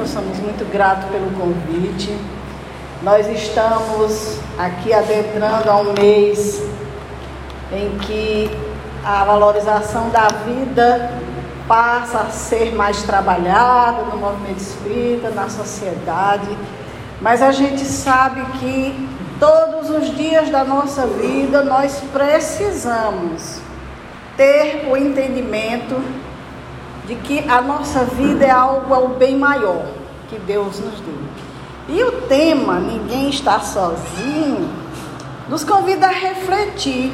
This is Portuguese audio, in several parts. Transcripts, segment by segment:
tarefa, somos muito gratos pelo convite. Nós estamos aqui adentrando a um mês em que a valorização da vida passa a ser mais trabalhada no movimento espírita, na sociedade, mas a gente sabe que todos os dias da nossa vida nós precisamos ter o entendimento de que a nossa vida é algo ao bem maior que Deus nos deu. E o tema Ninguém está sozinho nos convida a refletir.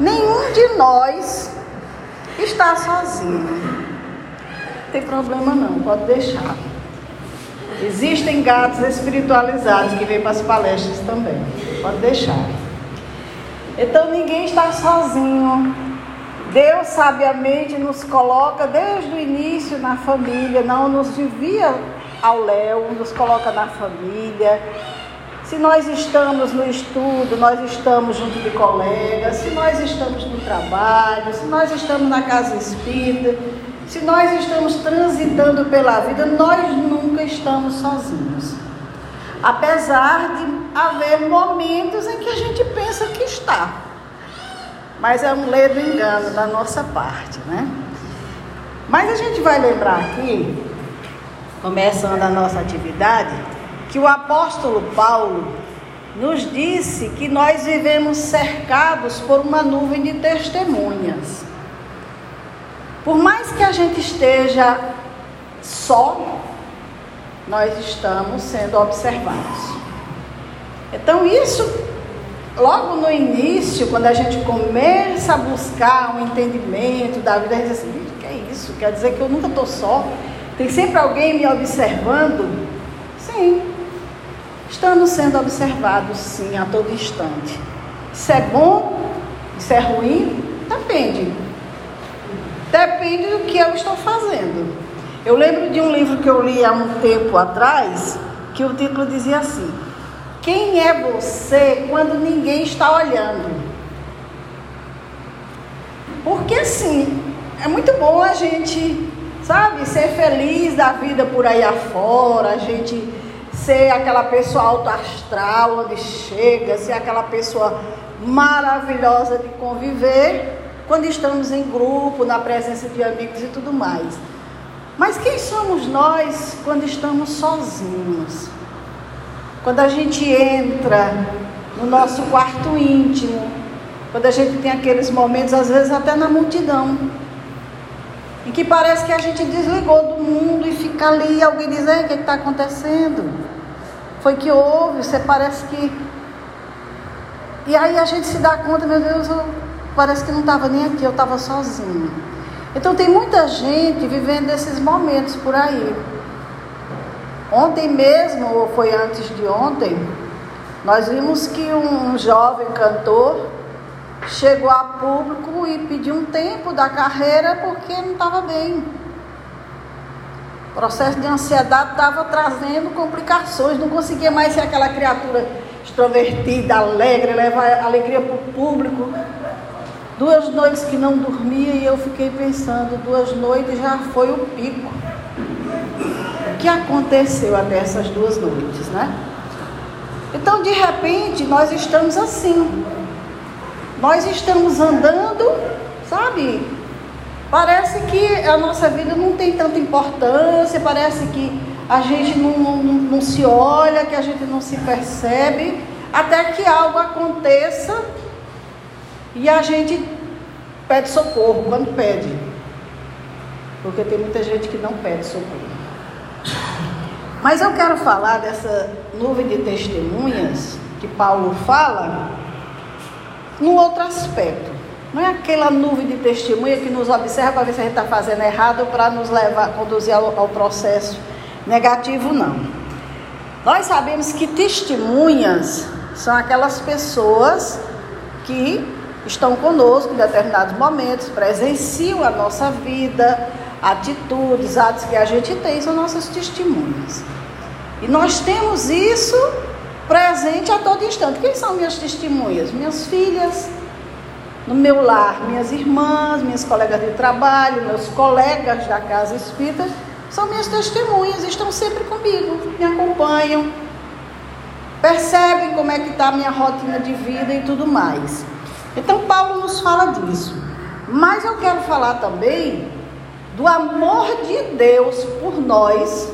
Nenhum de nós está sozinho. Não tem problema não, pode deixar. Existem gatos espiritualizados que vêm para as palestras também. Pode deixar. Então ninguém está sozinho. Deus sabiamente nos coloca desde o início na família, não nos envia ao léu, nos coloca na família. Se nós estamos no estudo, nós estamos junto de colegas, se nós estamos no trabalho, se nós estamos na casa espírita, se nós estamos transitando pela vida, nós nunca estamos sozinhos. Apesar de haver momentos em que a gente pensa que está. Mas é um ledo engano da nossa parte, né? Mas a gente vai lembrar aqui começando a nossa atividade, que o apóstolo Paulo nos disse que nós vivemos cercados por uma nuvem de testemunhas. Por mais que a gente esteja só, nós estamos sendo observados. Então, isso, logo no início, quando a gente começa a buscar um entendimento da vida, a gente diz assim: que é isso? Quer dizer que eu nunca estou só? Tem sempre alguém me observando? Sim. Estamos sendo observados, sim, a todo instante. Isso é bom? Isso é ruim? Depende. Depende do que eu estou fazendo. Eu lembro de um livro que eu li há um tempo atrás, que o título dizia assim: Quem é você quando ninguém está olhando? Porque assim, é muito bom a gente sabe? Ser feliz da vida por aí afora, a gente ser aquela pessoa alto astral onde chega, ser aquela pessoa maravilhosa de conviver quando estamos em grupo, na presença de amigos e tudo mais. Mas quem somos nós quando estamos sozinhos? Quando a gente entra no nosso quarto íntimo, quando a gente tem aqueles momentos, às vezes até na multidão, em que parece que a gente desligou do mundo e fica ali, alguém diz, o que está acontecendo? Foi que houve, você parece que. E aí a gente se dá conta, meu Deus, eu... parece que não estava nem aqui, eu estava sozinho. Então tem muita gente vivendo esses momentos por aí. Ontem mesmo, ou foi antes de ontem, nós vimos que um jovem cantor chegou a público e pediu um tempo da carreira porque não estava bem. O processo de ansiedade estava trazendo complicações, não conseguia mais ser aquela criatura extrovertida, alegre, levar alegria para o público. Duas noites que não dormia e eu fiquei pensando, duas noites já foi o pico. Que aconteceu até essas duas noites, né? Então, de repente, nós estamos assim, nós estamos andando, sabe? Parece que a nossa vida não tem tanta importância, parece que a gente não, não, não se olha, que a gente não se percebe, até que algo aconteça e a gente pede socorro quando pede. Porque tem muita gente que não pede socorro. Mas eu quero falar dessa nuvem de testemunhas que Paulo fala num outro aspecto. Não é aquela nuvem de testemunha que nos observa para ver se a gente está fazendo errado para nos levar, conduzir ao, ao processo negativo, não. Nós sabemos que testemunhas são aquelas pessoas que estão conosco em determinados momentos, presenciam a nossa vida, atitudes, atos que a gente tem, são nossas testemunhas. E nós temos isso presente a todo instante. Quem são minhas testemunhas? Minhas filhas, no meu lar, minhas irmãs, minhas colegas de trabalho, meus colegas da casa espírita, são minhas testemunhas, estão sempre comigo, me acompanham, percebem como é que está a minha rotina de vida e tudo mais. Então Paulo nos fala disso. Mas eu quero falar também do amor de Deus por nós.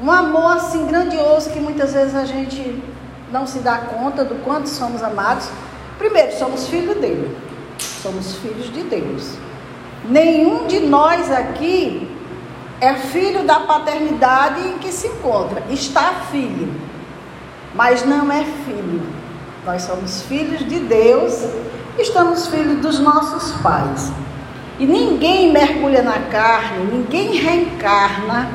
Um amor assim grandioso que muitas vezes a gente não se dá conta do quanto somos amados. Primeiro, somos filhos dele. Somos filhos de Deus. Nenhum de nós aqui é filho da paternidade em que se encontra. Está filho, mas não é filho. Nós somos filhos de Deus, estamos filhos dos nossos pais. E ninguém mergulha na carne, ninguém reencarna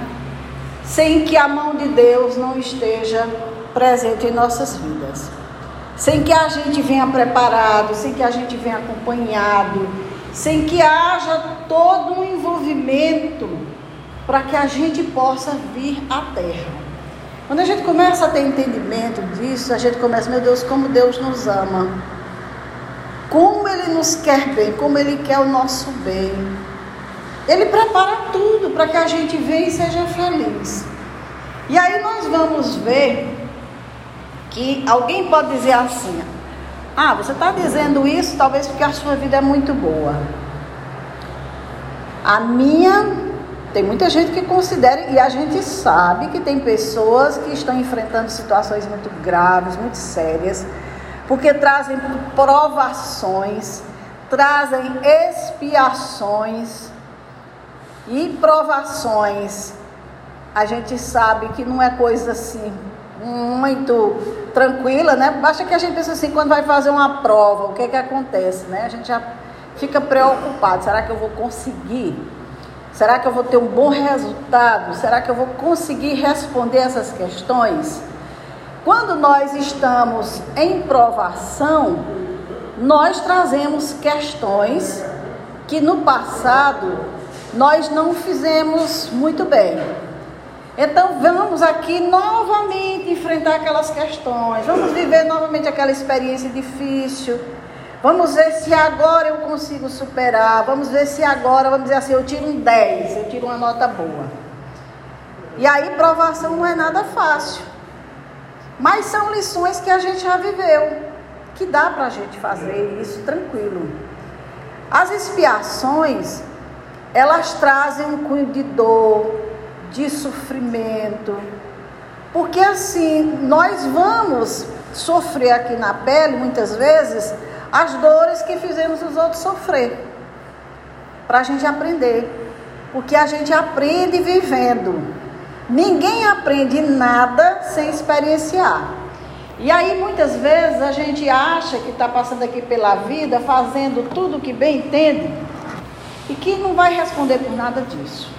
sem que a mão de Deus não esteja presente em nossas vidas. Sem que a gente venha preparado, sem que a gente venha acompanhado, sem que haja todo um envolvimento para que a gente possa vir à terra. Quando a gente começa a ter entendimento disso, a gente começa, meu Deus, como Deus nos ama. Como Ele nos quer bem, como Ele quer o nosso bem. Ele prepara tudo para que a gente venha e seja feliz. E aí nós vamos ver que alguém pode dizer assim: Ah, você está dizendo isso talvez porque a sua vida é muito boa. A minha tem muita gente que considera, e a gente sabe que tem pessoas que estão enfrentando situações muito graves, muito sérias, porque trazem provações, trazem expiações e provações. A gente sabe que não é coisa assim muito tranquila, né? Basta que a gente pense assim, quando vai fazer uma prova, o que é que acontece, né? A gente já fica preocupado, será que eu vou conseguir? Será que eu vou ter um bom resultado? Será que eu vou conseguir responder essas questões? Quando nós estamos em provação, nós trazemos questões que no passado nós não fizemos muito bem. Então vamos aqui novamente enfrentar aquelas questões, vamos viver novamente aquela experiência difícil Vamos ver se agora eu consigo superar. Vamos ver se agora, vamos dizer assim, eu tiro um 10, eu tiro uma nota boa. E aí, provação não é nada fácil. Mas são lições que a gente já viveu, que dá para a gente fazer isso tranquilo. As expiações, elas trazem um cunho de dor, de sofrimento, porque assim, nós vamos sofrer aqui na pele, muitas vezes, as dores que fizemos os outros sofrer, para a gente aprender, porque a gente aprende vivendo. Ninguém aprende nada sem experienciar. E aí muitas vezes a gente acha que está passando aqui pela vida fazendo tudo o que bem entende e que não vai responder por nada disso.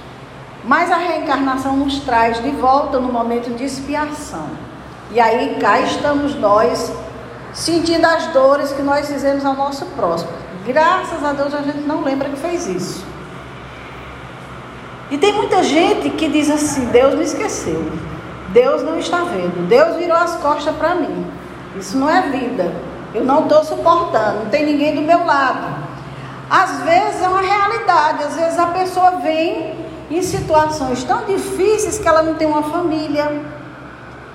Mas a reencarnação nos traz de volta no momento de expiação. E aí cá estamos nós sentindo as dores que nós fizemos ao nosso próximo. Graças a Deus a gente não lembra que fez isso. E tem muita gente que diz assim: Deus me esqueceu, Deus não está vendo, Deus virou as costas para mim. Isso não é vida. Eu não estou suportando, não tem ninguém do meu lado. Às vezes é uma realidade, às vezes a pessoa vem em situações tão difíceis que ela não tem uma família,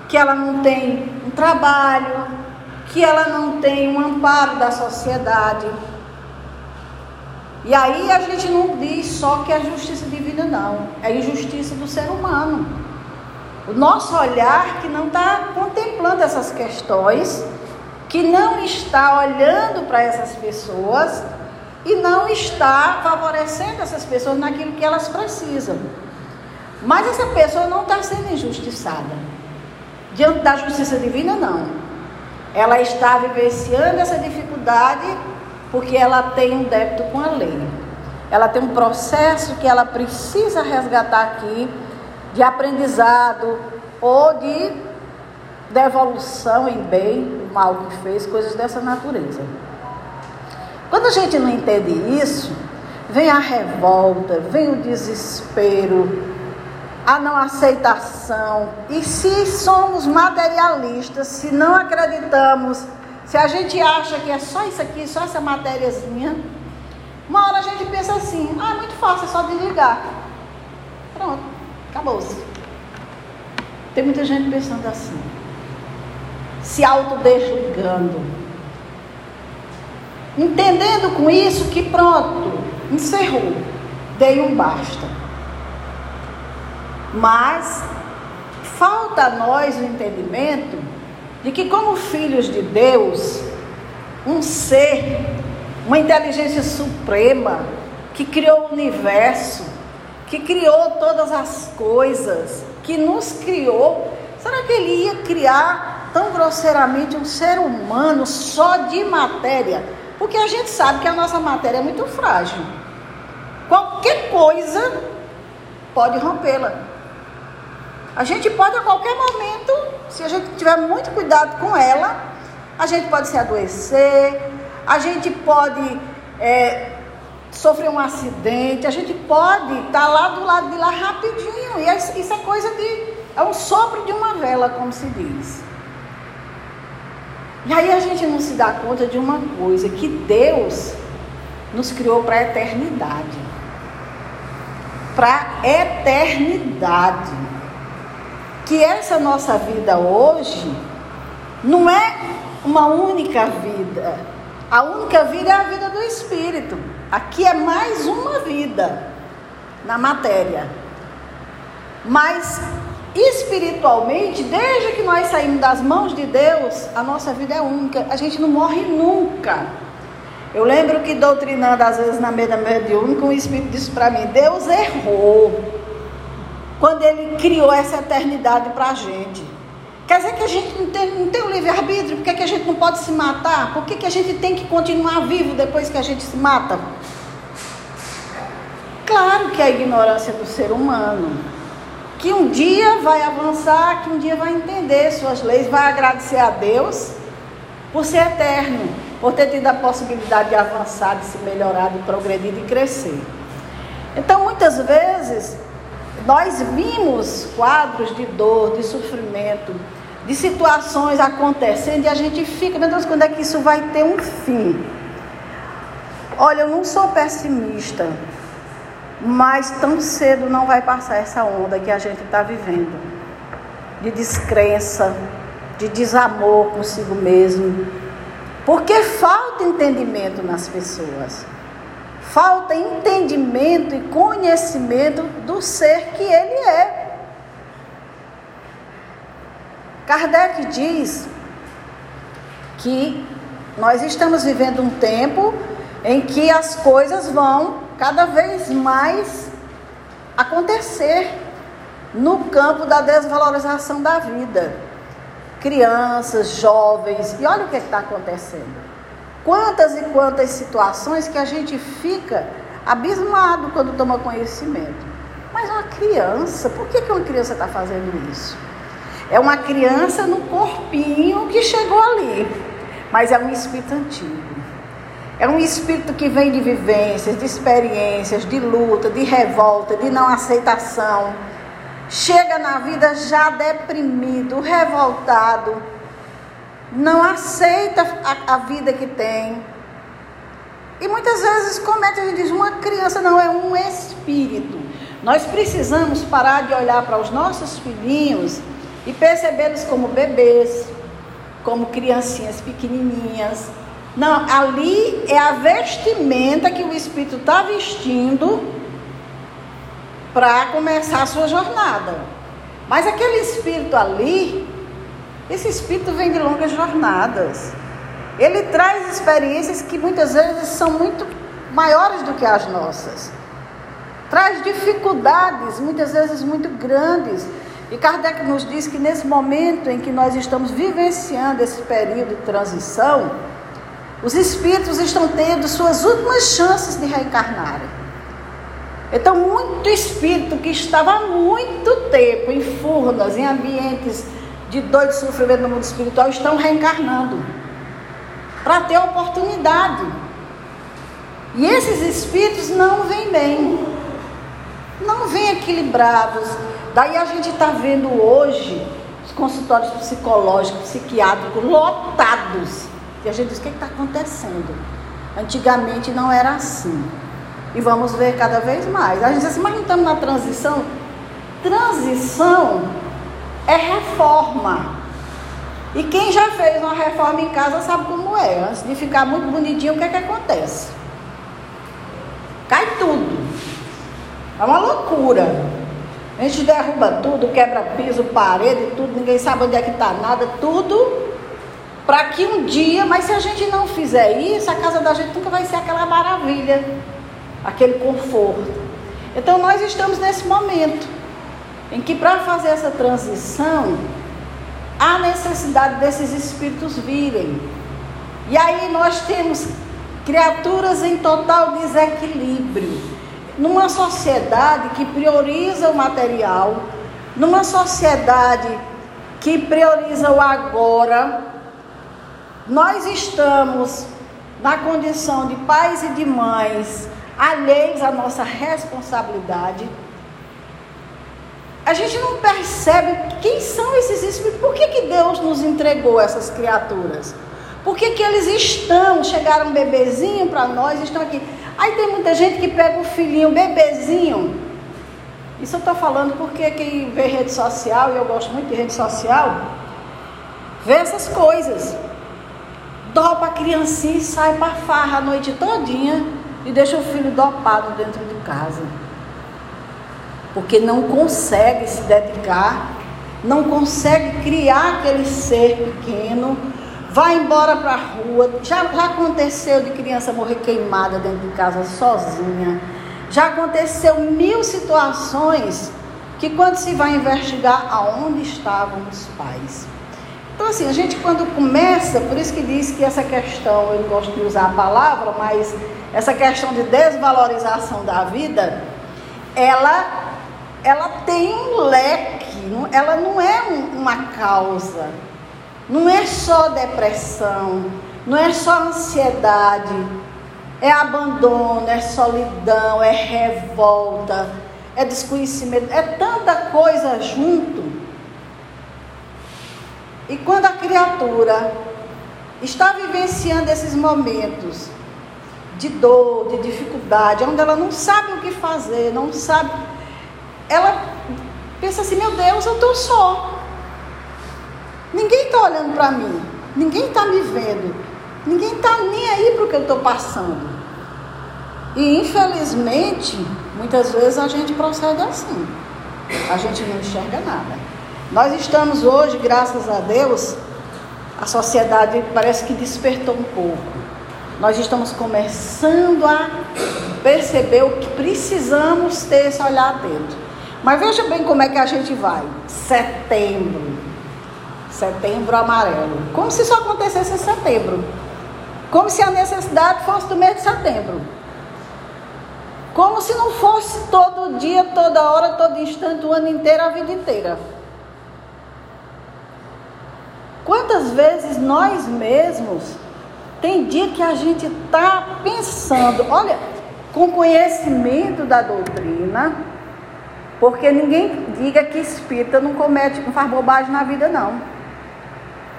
que ela não tem um trabalho, que ela não tem um amparo da sociedade. E aí a gente não diz só que é justiça divina, não. É injustiça do ser humano. O nosso olhar que não está contemplando essas questões, que não está olhando para essas pessoas e não está favorecendo essas pessoas naquilo que elas precisam. Mas essa pessoa não está sendo injustiçada. Diante da justiça divina, não. Ela está vivenciando essa dificuldade porque ela tem um débito com a lei. Ela tem um processo que ela precisa resgatar aqui de aprendizado ou de devolução em bem do mal que fez, coisas dessa natureza. Quando a gente não entende isso, vem a revolta, vem o desespero, a não aceitação. E se somos materialistas, se não acreditamos, se a gente acha que é só isso aqui, só essa matériazinha, uma hora a gente pensa assim: ah, é muito fácil, é só desligar. Pronto, acabou-se. Tem muita gente pensando assim, se autodesligando, entendendo com isso que pronto, encerrou, dei um basta. Mas falta a nós o entendimento de que, como filhos de Deus, um ser, uma inteligência suprema, que criou o universo, que criou todas as coisas, que nos criou, será que ele ia criar tão grosseiramente um ser humano só de matéria? Porque a gente sabe que a nossa matéria é muito frágil. Qualquer coisa pode rompê-la. A gente pode a qualquer momento, se a gente tiver muito cuidado com ela, a gente pode se adoecer, a gente pode é, sofrer um acidente, a gente pode estar tá lá do lado de lá rapidinho. E isso é coisa de. É um sopro de uma vela, como se diz. E aí a gente não se dá conta de uma coisa, que Deus nos criou para a eternidade. Para a eternidade. Que essa nossa vida hoje não é uma única vida. A única vida é a vida do Espírito. Aqui é mais uma vida na matéria. Mas espiritualmente, desde que nós saímos das mãos de Deus, a nossa vida é única. A gente não morre nunca. Eu lembro que doutrinando às vezes na mesa mediúnica, o Espírito disse para mim: Deus errou quando Ele criou essa eternidade para a gente. Quer dizer que a gente não tem, não tem o livre-arbítrio? Por que, que a gente não pode se matar? Por que, que a gente tem que continuar vivo depois que a gente se mata? Claro que é a ignorância do ser humano, que um dia vai avançar, que um dia vai entender suas leis, vai agradecer a Deus por ser eterno, por ter tido a possibilidade de avançar, de se melhorar, de progredir, de crescer. Então, muitas vezes, nós vimos quadros de dor, de sofrimento, de situações acontecendo e a gente fica, meu Deus, quando é que isso vai ter um fim? Olha, eu não sou pessimista, mas tão cedo não vai passar essa onda que a gente está vivendo de descrença, de desamor consigo mesmo, porque falta entendimento nas pessoas, falta entendimento e conhecimento do ser que ele é. Kardec diz que nós estamos vivendo um tempo em que as coisas vão cada vez mais acontecer no campo da desvalorização da vida. Crianças, jovens, e olha o que é está acontecendo. Quantas e quantas situações que a gente fica abismado quando toma conhecimento. Mas uma criança, por que, que uma criança está fazendo isso? É uma criança no corpinho que chegou ali, mas é um espírito antigo. É um espírito que vem de vivências, de experiências, de luta, de revolta, de não aceitação. Chega na vida já deprimido, revoltado, não aceita a, a vida que tem. E muitas vezes comete, a gente diz, uma criança não é um espírito. Nós precisamos parar de olhar para os nossos filhinhos e percebê-los como bebês, como criancinhas pequenininhas. Não, ali é a vestimenta que o Espírito está vestindo para começar a sua jornada. Mas aquele Espírito ali, esse Espírito vem de longas jornadas. Ele traz experiências que muitas vezes são muito maiores do que as nossas. Traz dificuldades, muitas vezes muito grandes. E Kardec nos diz que nesse momento em que nós estamos vivenciando esse período de transição, os espíritos estão tendo suas últimas chances de reencarnarem. Então, muito espírito que estava há muito tempo em furnas, em ambientes de dor de sofrimento no mundo espiritual, estão reencarnando para ter oportunidade. E esses espíritos não vêm bem, não vêm equilibrados, Daí a gente está vendo hoje os consultórios psicológicos, psiquiátricos lotados. E a gente diz: o que está acontecendo? Antigamente não era assim. E vamos ver cada vez mais. A gente diz assim: mas não estamos na transição? transição é reforma. E quem já fez uma reforma em casa sabe como é. Antes de ficar muito bonitinho, o que é que acontece? Cai tudo. É uma loucura. A gente derruba tudo, quebra piso, parede, tudo, ninguém sabe onde é que está nada, tudo para que um dia, mas se a gente não fizer isso, a casa da gente nunca vai ser aquela maravilha, aquele conforto. Então nós estamos nesse momento em que para fazer essa transição há necessidade desses espíritos virem. E aí nós temos criaturas em total desequilíbrio. Numa sociedade que prioriza o material, numa sociedade que prioriza o agora, nós estamos na condição de pais e de mães alheios à nossa responsabilidade. A gente não percebe quem são esses espíritos. Por que, que Deus nos entregou essas criaturas? Por que, que eles estão, chegaram bebezinho para nós, estão aqui. Aí tem muita gente que pega o filhinho, bebezinho. Isso eu estou falando porque quem vê rede social, e eu gosto muito de rede social, vê essas coisas dopa a criancinha e sai para farra a noite todinha e deixa o filho dopado dentro de casa. Porque não consegue se dedicar, não consegue criar aquele ser pequeno, vai embora para a rua. Já, já aconteceu de criança morrer queimada dentro de casa sozinha. Já aconteceu mil situações que quando se vai investigar aonde estavam os pais. Então, assim, a gente quando começa, por isso que diz que essa questão, eu não gosto de usar a palavra, mas essa questão de desvalorização da vida, ela, ela tem um leque, ela não é um, uma causa, não é só depressão, não é só ansiedade, é abandono, é solidão, é revolta, é desconhecimento, é tanta coisa junto. E quando a criatura está vivenciando esses momentos de dor, de dificuldade, onde ela não sabe o que fazer, não sabe, ela pensa assim: meu Deus, eu estou só. Ninguém está olhando para mim, ninguém está me vendo, ninguém está nem aí para o que eu estou passando. E infelizmente, muitas vezes a gente procede assim, a gente não enxerga nada. Nós estamos hoje, graças a Deus, a sociedade parece que despertou um pouco. Nós estamos começando a perceber o que precisamos ter esse olhar atento. Mas veja bem como é que a gente vai. Setembro. Setembro amarelo. Como se isso acontecesse em setembro. Como se a necessidade fosse do mês de setembro. Como se não fosse todo dia, toda hora, todo instante, o ano inteiro, a vida inteira. Quantas vezes nós mesmos, tem dia que a gente está pensando, olha, com conhecimento da doutrina, porque ninguém diga que espírita não comete, não faz bobagem na vida, não.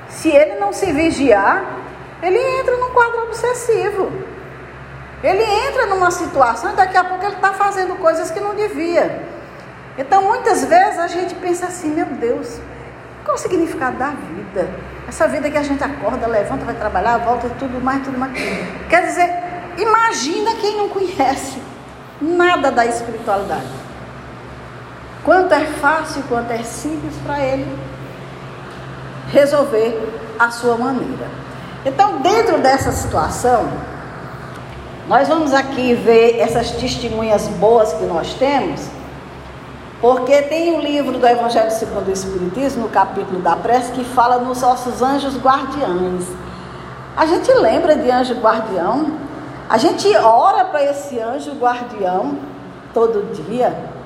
Se ele não se vigiar, ele entra num quadro obsessivo. Ele entra numa situação e daqui a pouco ele está fazendo coisas que não devia. Então, muitas vezes a gente pensa assim, meu Deus, qual o significado da vida? Essa vida que a gente acorda, levanta, vai trabalhar, volta, tudo mais, tudo mais. Quer dizer, imagina quem não conhece nada da espiritualidade. Quanto é fácil, quanto é simples para ele resolver a sua maneira. Então, dentro dessa situação, nós vamos aqui ver essas testemunhas boas que nós temos porque tem um livro do Evangelho segundo o Espiritismo, no capítulo da prece, que fala nos nossos anjos guardiães. A gente lembra de anjo guardião? A gente ora para esse anjo guardião todo dia?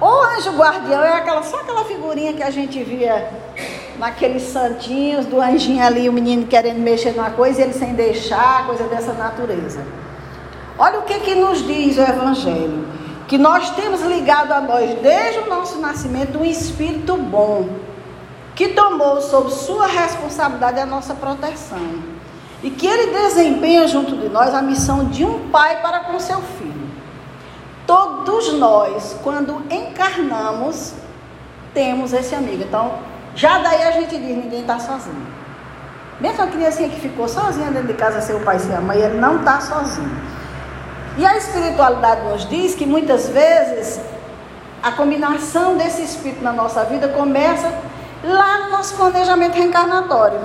O anjo guardião é aquela, só aquela figurinha que a gente via naqueles santinhos do anjinho ali, o menino querendo mexer numa coisa e ele sem deixar, coisa dessa natureza. Olha o que, que nos diz o Evangelho que nós temos ligado a nós desde o nosso nascimento um espírito bom, que tomou sob sua responsabilidade a nossa proteção. E que ele desempenha junto de nós a missão de um pai para com seu filho. Todos nós, quando encarnamos, temos esse amigo. Então, já daí a gente diz: ninguém está sozinho. Mesmo a criancinha que ficou sozinha dentro de casa, sem o pai sem a mãe, ele não está sozinho. E a espiritualidade nos diz que muitas vezes a combinação desse espírito na nossa vida começa lá no nosso planejamento reencarnatório.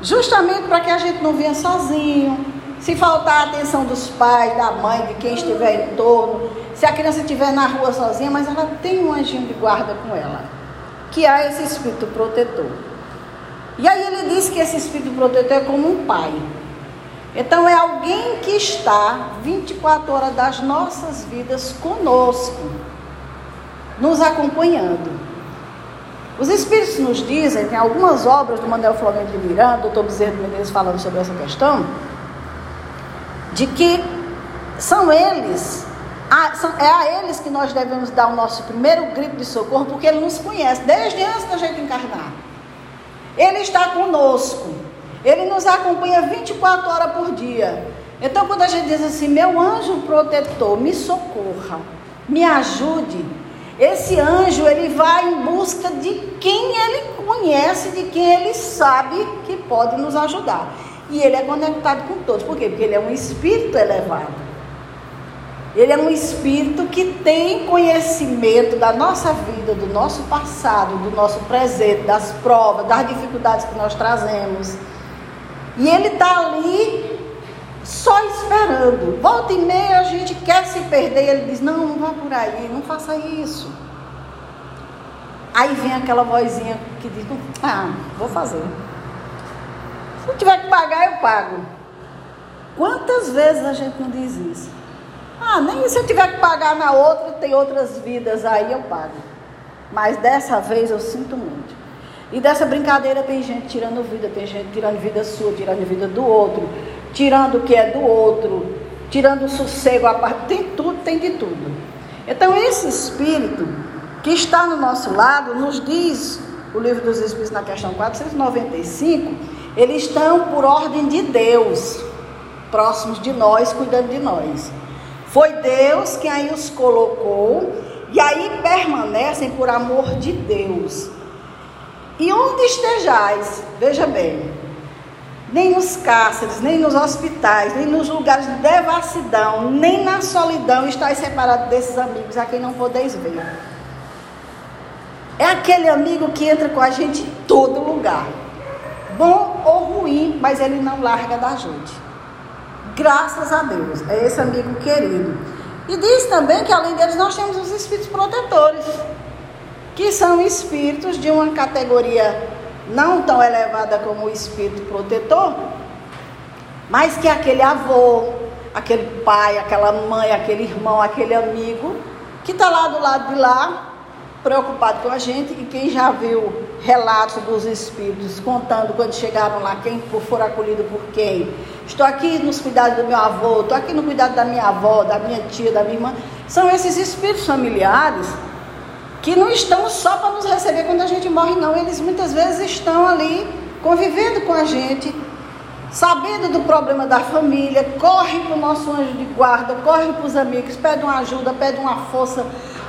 Justamente para que a gente não venha sozinho, se faltar a atenção dos pais, da mãe, de quem estiver em torno, se a criança estiver na rua sozinha, mas ela tem um anjinho de guarda com ela, que há esse espírito protetor. E aí ele diz que esse espírito protetor é como um pai. Então é alguém que está 24 horas das nossas vidas conosco, nos acompanhando. Os Espíritos nos dizem, tem algumas obras do Manuel Flamengo de Miranda, doutor Bezerra de Menezes falando sobre essa questão, de que são eles, é a eles que nós devemos dar o nosso primeiro grito de socorro, porque ele nos conhece desde antes da gente encarnar. Ele está conosco, ele nos acompanha 24 horas por dia. Então, quando a gente diz assim, meu anjo protetor, me socorra, me ajude, esse anjo ele vai em busca de quem ele conhece, de quem ele sabe que pode nos ajudar. E ele é conectado com todos. Por quê? Porque ele é um espírito elevado. Ele é um espírito que tem conhecimento da nossa vida, do nosso passado, do nosso presente, das provas, das dificuldades que nós trazemos. E ele está ali só esperando. Volta e meia a gente quer se perder. Ele diz: Não, não vá por aí, não faça isso. Aí vem aquela vozinha que diz: Ah, vou fazer. Se tiver que pagar, eu pago. Quantas vezes a gente não diz isso? Ah, nem se eu tiver que pagar na outra, tem outras vidas aí, eu pago. Mas dessa vez eu sinto muito. E dessa brincadeira tem gente tirando vida, tem gente tirando vida sua, tirando vida do outro, tirando o que é do outro, tirando o sossego, a parte, tem tudo, tem de tudo. Então esse espírito que está no nosso lado nos diz o livro dos Espíritos na questão 495, eles estão por ordem de Deus, próximos de nós, cuidando de nós. Foi Deus quem aí os colocou e aí permanecem por amor de Deus. E onde estejais, veja bem, nem nos cárceres, nem nos hospitais, nem nos lugares de devassidão, nem na solidão estáis separados desses amigos a quem não podeis ver. É aquele amigo que entra com a gente em todo lugar bom ou ruim, mas ele não larga da gente. Graças a Deus, é esse amigo querido. E diz também que além deles nós temos os espíritos protetores, que são espíritos de uma categoria não tão elevada como o espírito protetor, mas que aquele avô, aquele pai, aquela mãe, aquele irmão, aquele amigo que está lá do lado de lá preocupado com a gente e quem já viu relatos dos espíritos contando quando chegaram lá, quem for acolhido por quem. Estou aqui nos cuidados do meu avô, estou aqui no cuidado da minha avó, da minha tia, da minha irmã. São esses espíritos familiares que não estão só para nos receber quando a gente morre, não. Eles muitas vezes estão ali convivendo com a gente, sabendo do problema da família, corre para o nosso anjo de guarda, corre para os amigos, pede uma ajuda, pede uma força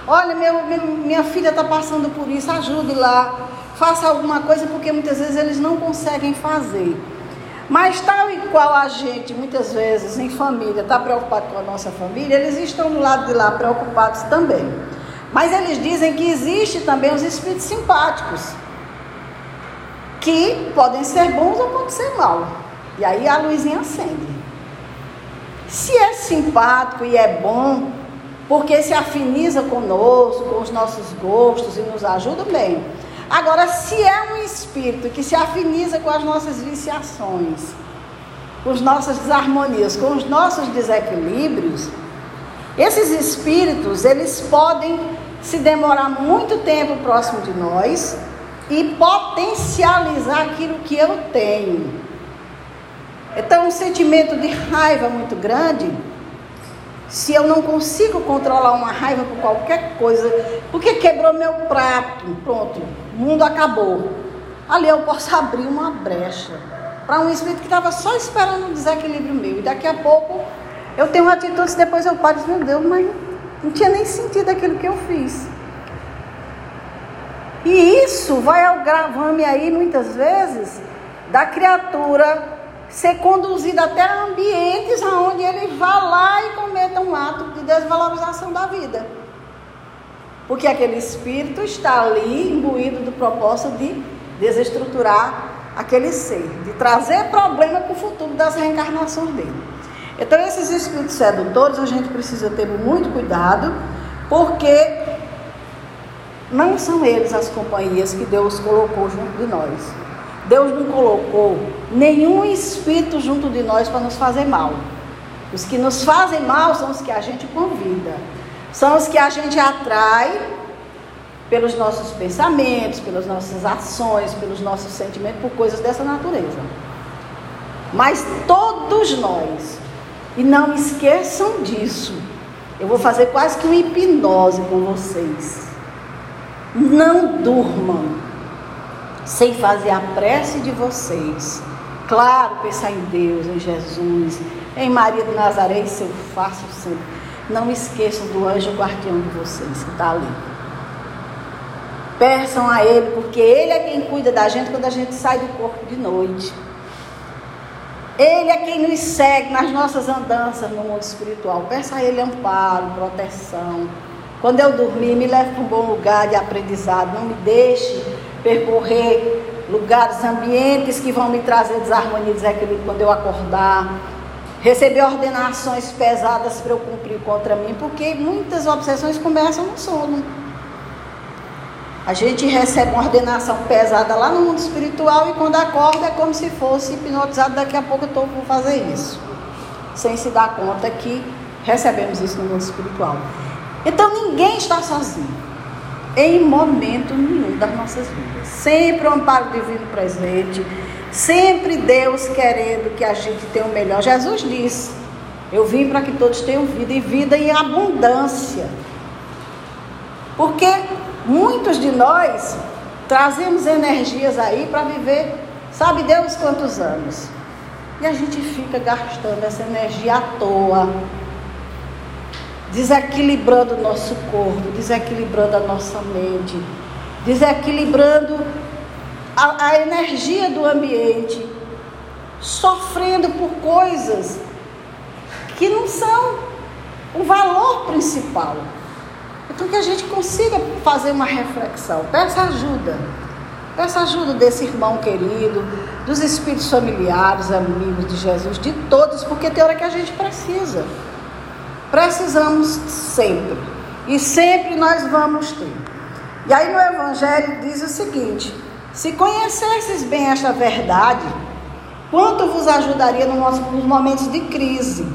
Olha, meu, minha filha está passando por isso, ajude lá, faça alguma coisa, porque muitas vezes eles não conseguem fazer. Mas tal e qual a gente, muitas vezes, em família, está preocupado com a nossa família, eles estão do lado de lá preocupados também. Mas eles dizem que existe também os espíritos simpáticos, que podem ser bons ou podem ser maus. E aí a luzinha acende. Se é simpático e é bom, porque se afiniza conosco, com os nossos gostos e nos ajuda bem. Agora, se é um espírito que se afiniza com as nossas viciações, com as nossas desarmonias, com os nossos desequilíbrios, esses espíritos, eles podem se demorar muito tempo próximo de nós e potencializar aquilo que eu tenho. Então, um sentimento de raiva muito grande se eu não consigo controlar uma raiva por qualquer coisa, porque quebrou meu prato, pronto, o mundo acabou. Ali eu posso abrir uma brecha para um espírito que estava só esperando um desequilíbrio meu. E daqui a pouco Eu tenho atitudes, depois eu paro e meu Deus, mas não tinha nem sentido aquilo que eu fiz. E isso vai ao gravame aí, muitas vezes, da criatura ser conduzida até ambientes onde ele vá lá e cometa um ato de desvalorização da vida. Porque aquele espírito está ali imbuído do propósito de desestruturar aquele ser, de trazer problema para o futuro das reencarnações dele. Então, esses espíritos sedutores a gente precisa ter muito cuidado, porque não são eles as companhias que Deus colocou junto de nós. Deus não colocou nenhum espírito junto de nós para nos fazer mal. Os que nos fazem mal são os que a gente convida, são os que a gente atrai pelos nossos pensamentos, pelas nossas ações, pelos nossos sentimentos, por coisas dessa natureza. Mas todos nós, e não esqueçam disso, eu vou fazer quase que uma hipnose com vocês. Não durmam sem fazer a prece de vocês. Claro, pensar em Deus, em Jesus, em Maria de Nazaré, isso eu faço sempre. Não esqueçam do anjo guardião de vocês que está ali. Peçam a Ele, porque Ele é quem cuida da gente quando a gente sai do corpo de noite. Ele é quem nos segue nas nossas andanças no mundo espiritual. Peça a Ele amparo, proteção. Quando eu dormir, me leve para um bom lugar de aprendizado. Não me deixe percorrer lugares, ambientes que vão me trazer desarmonia e desequilíbrio quando eu acordar. Receber ordenações pesadas para eu cumprir contra mim, porque muitas obsessões começam no sono. A gente recebe uma ordenação pesada lá no mundo espiritual e quando acorda é como se fosse hipnotizado. Daqui a pouco eu estou por fazer isso, sem se dar conta que recebemos isso no mundo espiritual. Então ninguém está sozinho, em momento nenhum das nossas vidas. Sempre o amparo divino presente, sempre Deus querendo que a gente tenha o melhor. Jesus disse: Eu vim para que todos tenham vida e vida em abundância. Porque muitos de nós trazemos energias aí para viver, sabe Deus quantos anos. E a gente fica gastando essa energia à toa desequilibrando o nosso corpo, desequilibrando a nossa mente, desequilibrando a, a energia do ambiente, sofrendo por coisas que não são o valor principal. Então que a gente consiga fazer uma reflexão. Peça ajuda. Peça ajuda desse irmão querido, dos espíritos familiares, amigos de Jesus, de todos, porque tem hora que a gente precisa. Precisamos sempre. E sempre nós vamos ter. E aí no Evangelho diz o seguinte: se conhecesses bem esta verdade, quanto vos ajudaria nos momentos de crise?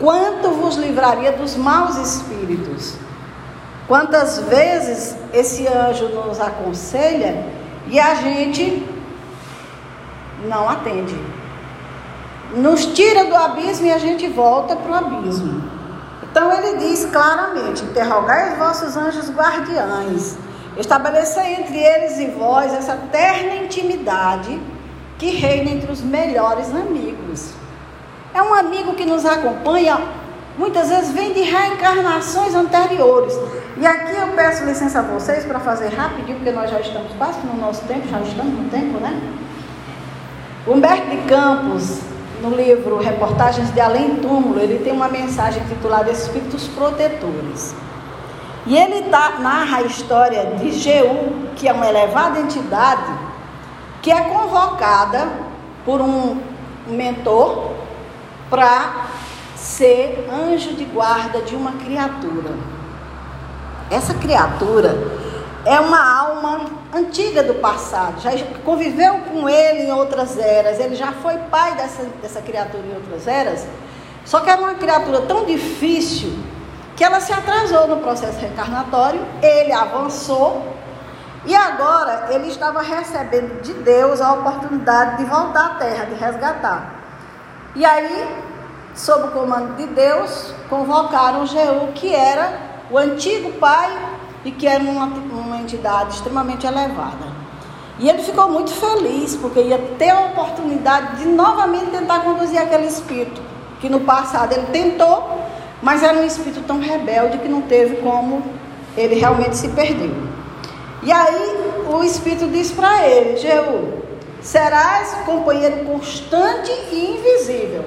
Quanto vos livraria dos maus espíritos? Quantas vezes esse anjo nos aconselha e a gente não atende? Nos tira do abismo e a gente volta para o abismo. Então ele diz claramente: interrogai os vossos anjos guardiães, estabelecer entre eles e vós essa terna intimidade que reina entre os melhores amigos. É um amigo que nos acompanha, muitas vezes vem de reencarnações anteriores. E aqui eu peço licença a vocês para fazer rapidinho, porque nós já estamos quase no nosso tempo, já estamos no tempo, né? Humberto de Campos, no livro Reportagens de Além Túmulo, ele tem uma mensagem titulada Espíritos Protetores. E ele tá, narra a história de Jeú, que é uma elevada entidade, que é convocada por um mentor para ser anjo de guarda de uma criatura. Essa criatura é uma alma antiga do passado, já conviveu com ele em outras eras, ele já foi pai dessa, dessa criatura em outras eras, só que era uma criatura tão difícil que ela se atrasou no processo reencarnatório, ele avançou e agora ele estava recebendo de Deus a oportunidade de voltar à terra, de resgatar. E aí, sob o comando de Deus, convocaram Jeú, que era o antigo pai e que era uma, uma entidade extremamente elevada. E ele ficou muito feliz, porque ia ter a oportunidade de novamente tentar conduzir aquele espírito, que no passado ele tentou, mas era um espírito tão rebelde que não teve como ele realmente se perdeu. E aí o espírito diz para ele: Jeú, serás companheiro constante e invisível.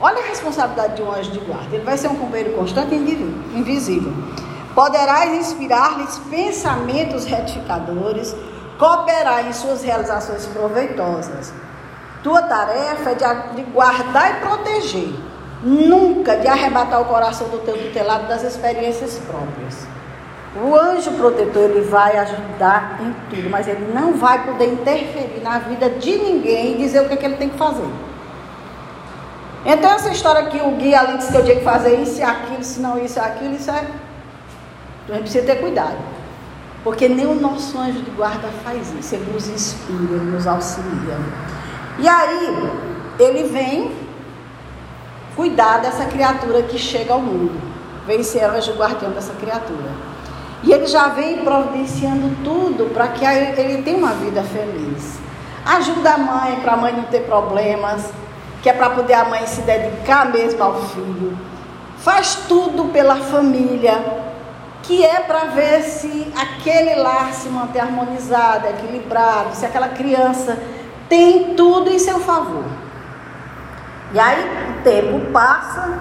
Olha a responsabilidade de um anjo de guarda. Ele vai ser um companheiro constante e invisível. Poderás inspirar-lhes pensamentos retificadores, cooperar em suas realizações proveitosas. Tua tarefa é de guardar e proteger, nunca de arrebatar o coração do teu tutelado das experiências próprias. O anjo protetor ele vai ajudar em tudo, mas ele não vai poder interferir na vida de ninguém e dizer o que, é que ele tem que fazer. Então essa história que o guia ali disse que eu tinha que fazer isso e aquilo, se não isso e aquilo, isso é. A gente precisa ter cuidado. Porque nem o nosso anjo de guarda faz isso. Ele nos inspira, ele nos auxilia. E aí, ele vem cuidar dessa criatura que chega ao mundo. Vem ser anjo guardião dessa criatura. E ele já vem providenciando tudo para que ele tenha uma vida feliz. Ajuda a mãe para a mãe não ter problemas, que é para poder a mãe se dedicar mesmo ao filho. Faz tudo pela família, que é para ver se aquele lar se mantém harmonizado, equilibrado, se aquela criança tem tudo em seu favor. E aí o tempo passa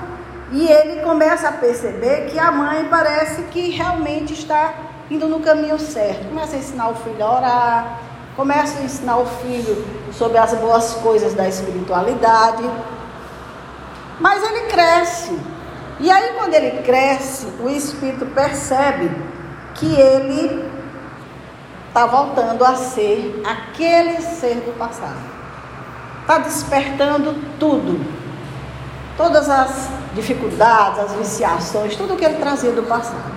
e ele começa a perceber que a mãe parece que realmente está indo no caminho certo. Começa a ensinar o filho a orar, começa a ensinar o filho sobre as boas coisas da espiritualidade. Mas ele cresce. E aí, quando ele cresce, o espírito percebe que ele está voltando a ser aquele ser do passado. Está despertando tudo todas as dificuldades, as viciações, tudo que ele trazia do passado.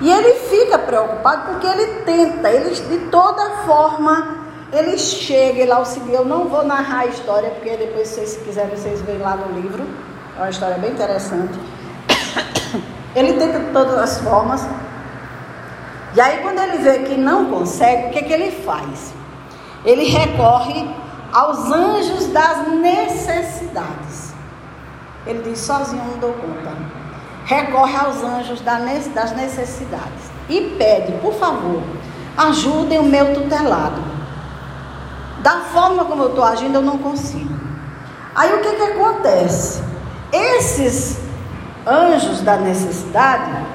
E ele fica preocupado porque ele tenta, ele de toda forma, ele chega, ele auxilia. Eu não vou narrar a história, porque depois, se quiserem, vocês veem lá no livro. É uma história bem interessante. Ele tenta de todas as formas. E aí, quando ele vê que não consegue, o que, que ele faz? Ele recorre aos anjos das necessidades. Ele diz: sozinho não dou conta. Recorre aos anjos das necessidades e pede, por favor, ajudem o meu tutelado. Da forma como eu estou agindo, eu não consigo. Aí o que, que acontece? Esses anjos da necessidade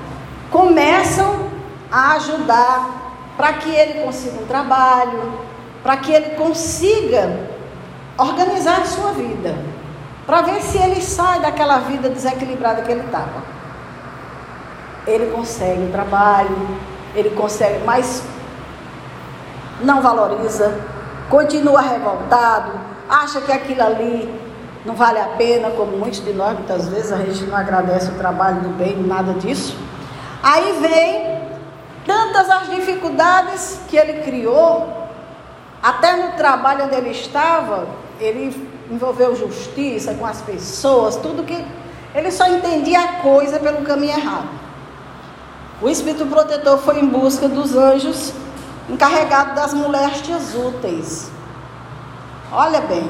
começam a ajudar para que ele consiga um trabalho, para que ele consiga organizar a sua vida para ver se ele sai daquela vida desequilibrada que ele estava. Ele consegue o trabalho, ele consegue, mas não valoriza, continua revoltado, acha que aquilo ali não vale a pena, como muitos de nós, muitas vezes a gente não agradece o trabalho do bem, nada disso. Aí vem tantas as dificuldades que ele criou, até no trabalho onde ele estava, ele envolveu justiça com as pessoas, tudo que. Ele só entendia a coisa pelo caminho errado. O Espírito Protetor foi em busca dos anjos encarregados das moléstias úteis. Olha bem,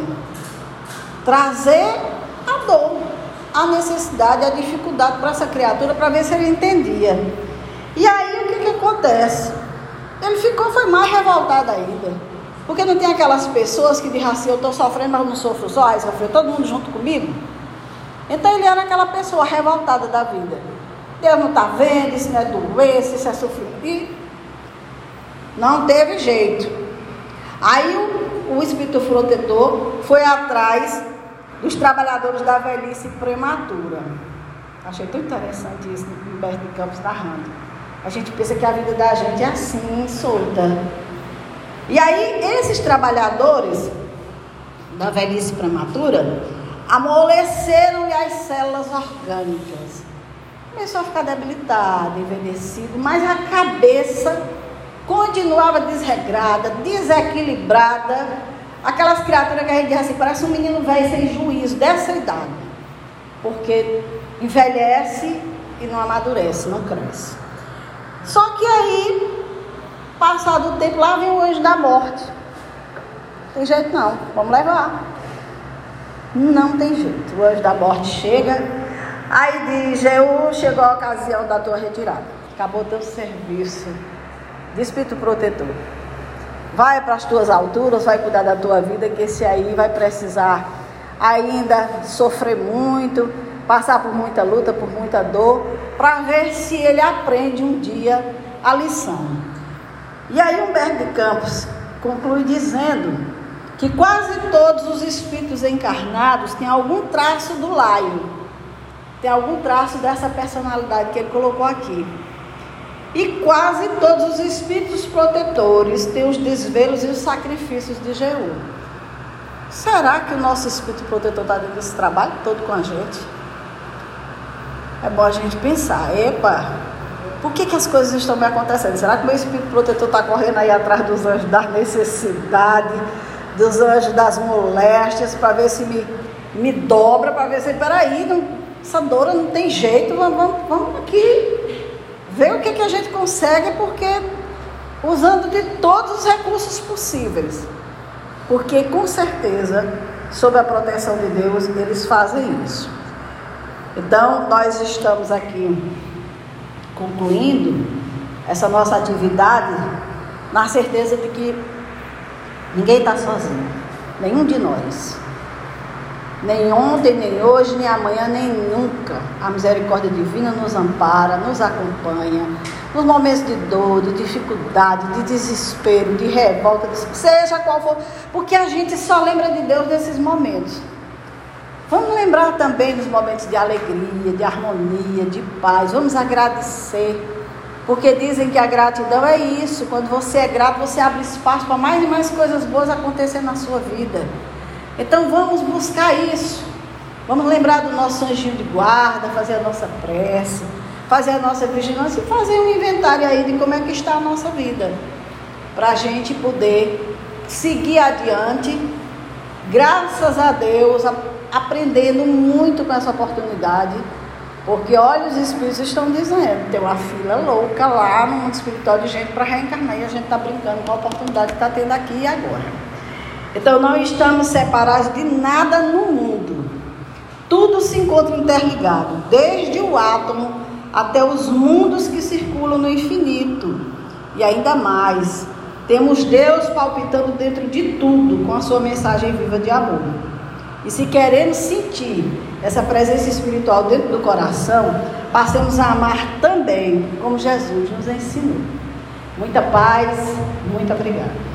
trazer a dor, a necessidade, a dificuldade para essa criatura para ver se ele entendia. E aí o que, que acontece? Ele ficou, foi mais revoltado ainda. Porque não tem aquelas pessoas que dizem assim, eu estou sofrendo, mas não sofro só, aí sofreu todo mundo junto comigo. Então ele era aquela pessoa revoltada da vida. Deus não está vendo, isso não é doença, isso é sofrimento. E não teve jeito. Aí o, o Espírito Protetor foi atrás dos trabalhadores da velhice prematura. Achei tão interessante isso no Humberto de Campos narrando. A gente pensa que a vida da gente é assim, solta. E aí, esses trabalhadores da velhice prematura amoleceram-lhe as células orgânicas. Começou a ficar debilitado, envelhecido, mas a cabeça continuava desregrada, desequilibrada. Aquelas criaturas que a gente diz assim, parece um menino velho sem juízo, dessa idade. Porque envelhece e não amadurece, não cresce. Só que aí Passado o tempo, lá vem o anjo da morte. Tem jeito não, vamos levar. Não tem jeito. O anjo da morte chega, aí diz: Jeú, chegou a ocasião da tua retirada. Acabou teu serviço de protetor. Vai para as tuas alturas, vai cuidar da tua vida, que esse aí vai precisar ainda sofrer muito, passar por muita luta, por muita dor, para ver se ele aprende um dia a lição. E aí Humberto de Campos conclui dizendo que quase todos os espíritos encarnados têm algum traço do laio, tem algum traço dessa personalidade que ele colocou aqui. E quase todos os espíritos protetores têm os desvelos e os sacrifícios de Jeú. Será que o nosso espírito protetor está dando esse trabalho todo com a gente? É bom a gente pensar, epa, por que, que as coisas estão me acontecendo? Será que o meu espírito protetor está correndo aí atrás dos anjos da necessidade, dos anjos das moléstias, para ver se me, me dobra, para ver se, peraí, não, essa dor não tem jeito, vamos, vamos, vamos aqui ver o que, que a gente consegue, porque usando de todos os recursos possíveis. Porque com certeza, sob a proteção de Deus, eles fazem isso. Então, nós estamos aqui concluindo essa nossa atividade na certeza de que ninguém está sozinho, nenhum de nós. Nem ontem, nem hoje, nem amanhã, nem nunca. A misericórdia divina nos ampara, nos acompanha. Nos momentos de dor, de dificuldade, de desespero, de revolta, seja qual for, porque a gente só lembra de Deus nesses momentos. Vamos lembrar também dos momentos de alegria, de harmonia, de paz. Vamos agradecer. Porque dizem que a gratidão é isso. Quando você é grato, você abre espaço para mais e mais coisas boas acontecer na sua vida. Então vamos buscar isso. Vamos lembrar do nosso anjinho de guarda, fazer a nossa prece, fazer a nossa vigilância e fazer um inventário aí de como é que está a nossa vida. Para a gente poder seguir adiante, graças a Deus, aprendendo muito com essa oportunidade, porque olha, os espíritos estão dizendo, tem uma fila louca lá no mundo espiritual de gente para reencarnar e a gente está brincando com a oportunidade que está tendo aqui e agora. Então não estamos separados de nada no mundo. Tudo se encontra interligado, desde o átomo até os mundos que circulam no infinito. E ainda mais, temos Deus palpitando dentro de tudo com a sua mensagem viva de amor. E se queremos sentir essa presença espiritual dentro do coração, passemos a amar também, como Jesus nos ensinou. Muita paz, muito obrigada.